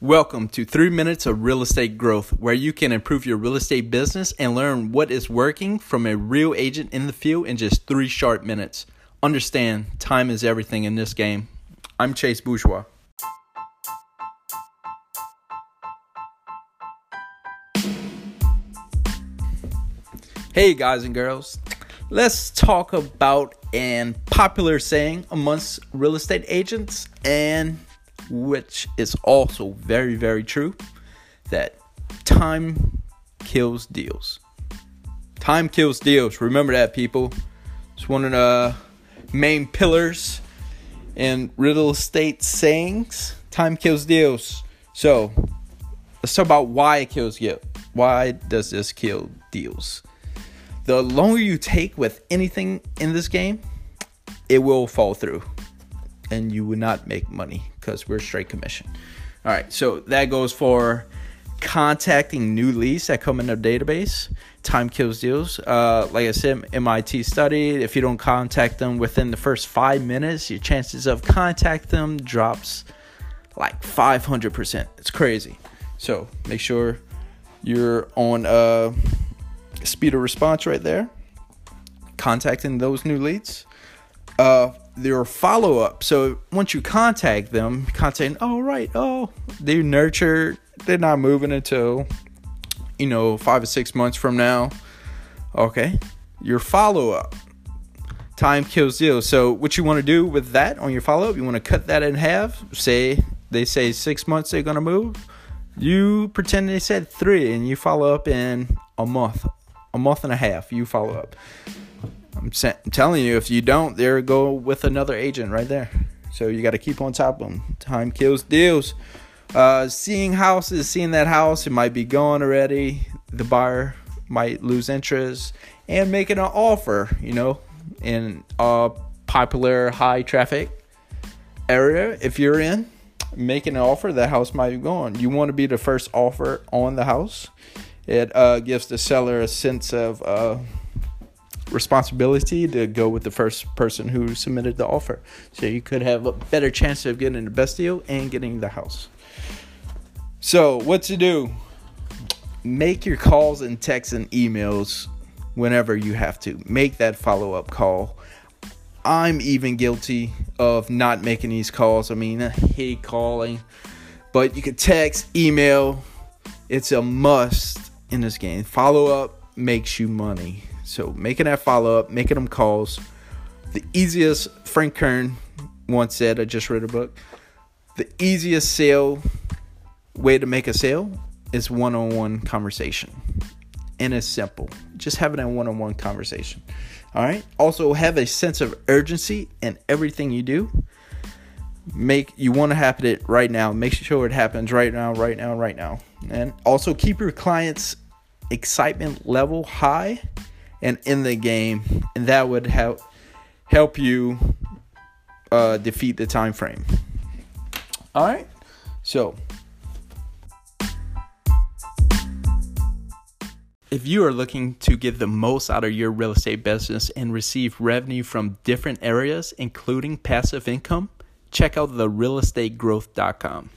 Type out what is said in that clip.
Welcome to 3 Minutes of Real Estate Growth, where you can improve your real estate business and learn what is working from a real agent in the field in just 3 short minutes. Understand, time is everything in this game. I'm Chase Bourgeois. Hey guys and girls, let's talk about an popular saying amongst real estate agents and which is also very, very true that time kills deals. Time kills deals. Remember that, people. It's one of the main pillars in real estate sayings. Time kills deals. So, let's talk about why it kills you. Why does this kill deals? The longer you take with anything in this game, it will fall through and you would not make money because we're straight commission. All right, so that goes for contacting new leads that come in the database. Time kills deals. Uh, like I said, MIT study. If you don't contact them within the first five minutes, your chances of contact them drops like 500%. It's crazy. So make sure you're on uh, speed of response right there. Contacting those new leads. Uh, their follow up. So once you contact them, contacting, oh right, oh they nurture, they're not moving until you know five or six months from now. Okay, your follow up time kills deals. So what you want to do with that on your follow up, you want to cut that in half. Say they say six months they're gonna move. You pretend they said three, and you follow up in a month, a month and a half. You follow up. I'm, telling you, if you don't, there go with another agent right there. So you got to keep on top of them. Time kills deals. Uh, seeing houses, seeing that house, it might be gone already. The buyer might lose interest and making an offer, you know, in a popular high traffic area. If you're in, making an offer, that house might be gone. You want to be the first offer on the house. It uh, gives the seller a sense of uh, responsibility to go with the first person who submitted the offer. So you could have a better chance of getting the best deal and getting the house. So, what to do? Make your calls and texts and emails whenever you have to. Make that follow up call. I'm even guilty of not making these calls. I mean, I hate calling, but you can text, email. It's a must in this game. Follow up makes you money. So making that follow up, making them calls. The easiest, Frank Kern once said, I just read a book, the easiest sale way to make a sale is one on one conversation. And it's simple. Just having a one on one conversation. All right. Also, have a sense of urgency in everything you do. Make you want to happen it right now. Make sure it happens right now, right now, right now. And also keep your clients' excitement level high and in the game, and that would help help you uh, defeat the time frame. All right, so. If you are looking to get the most out of your real estate business and receive revenue from different areas, including passive income, check out the therealestategrowth.com.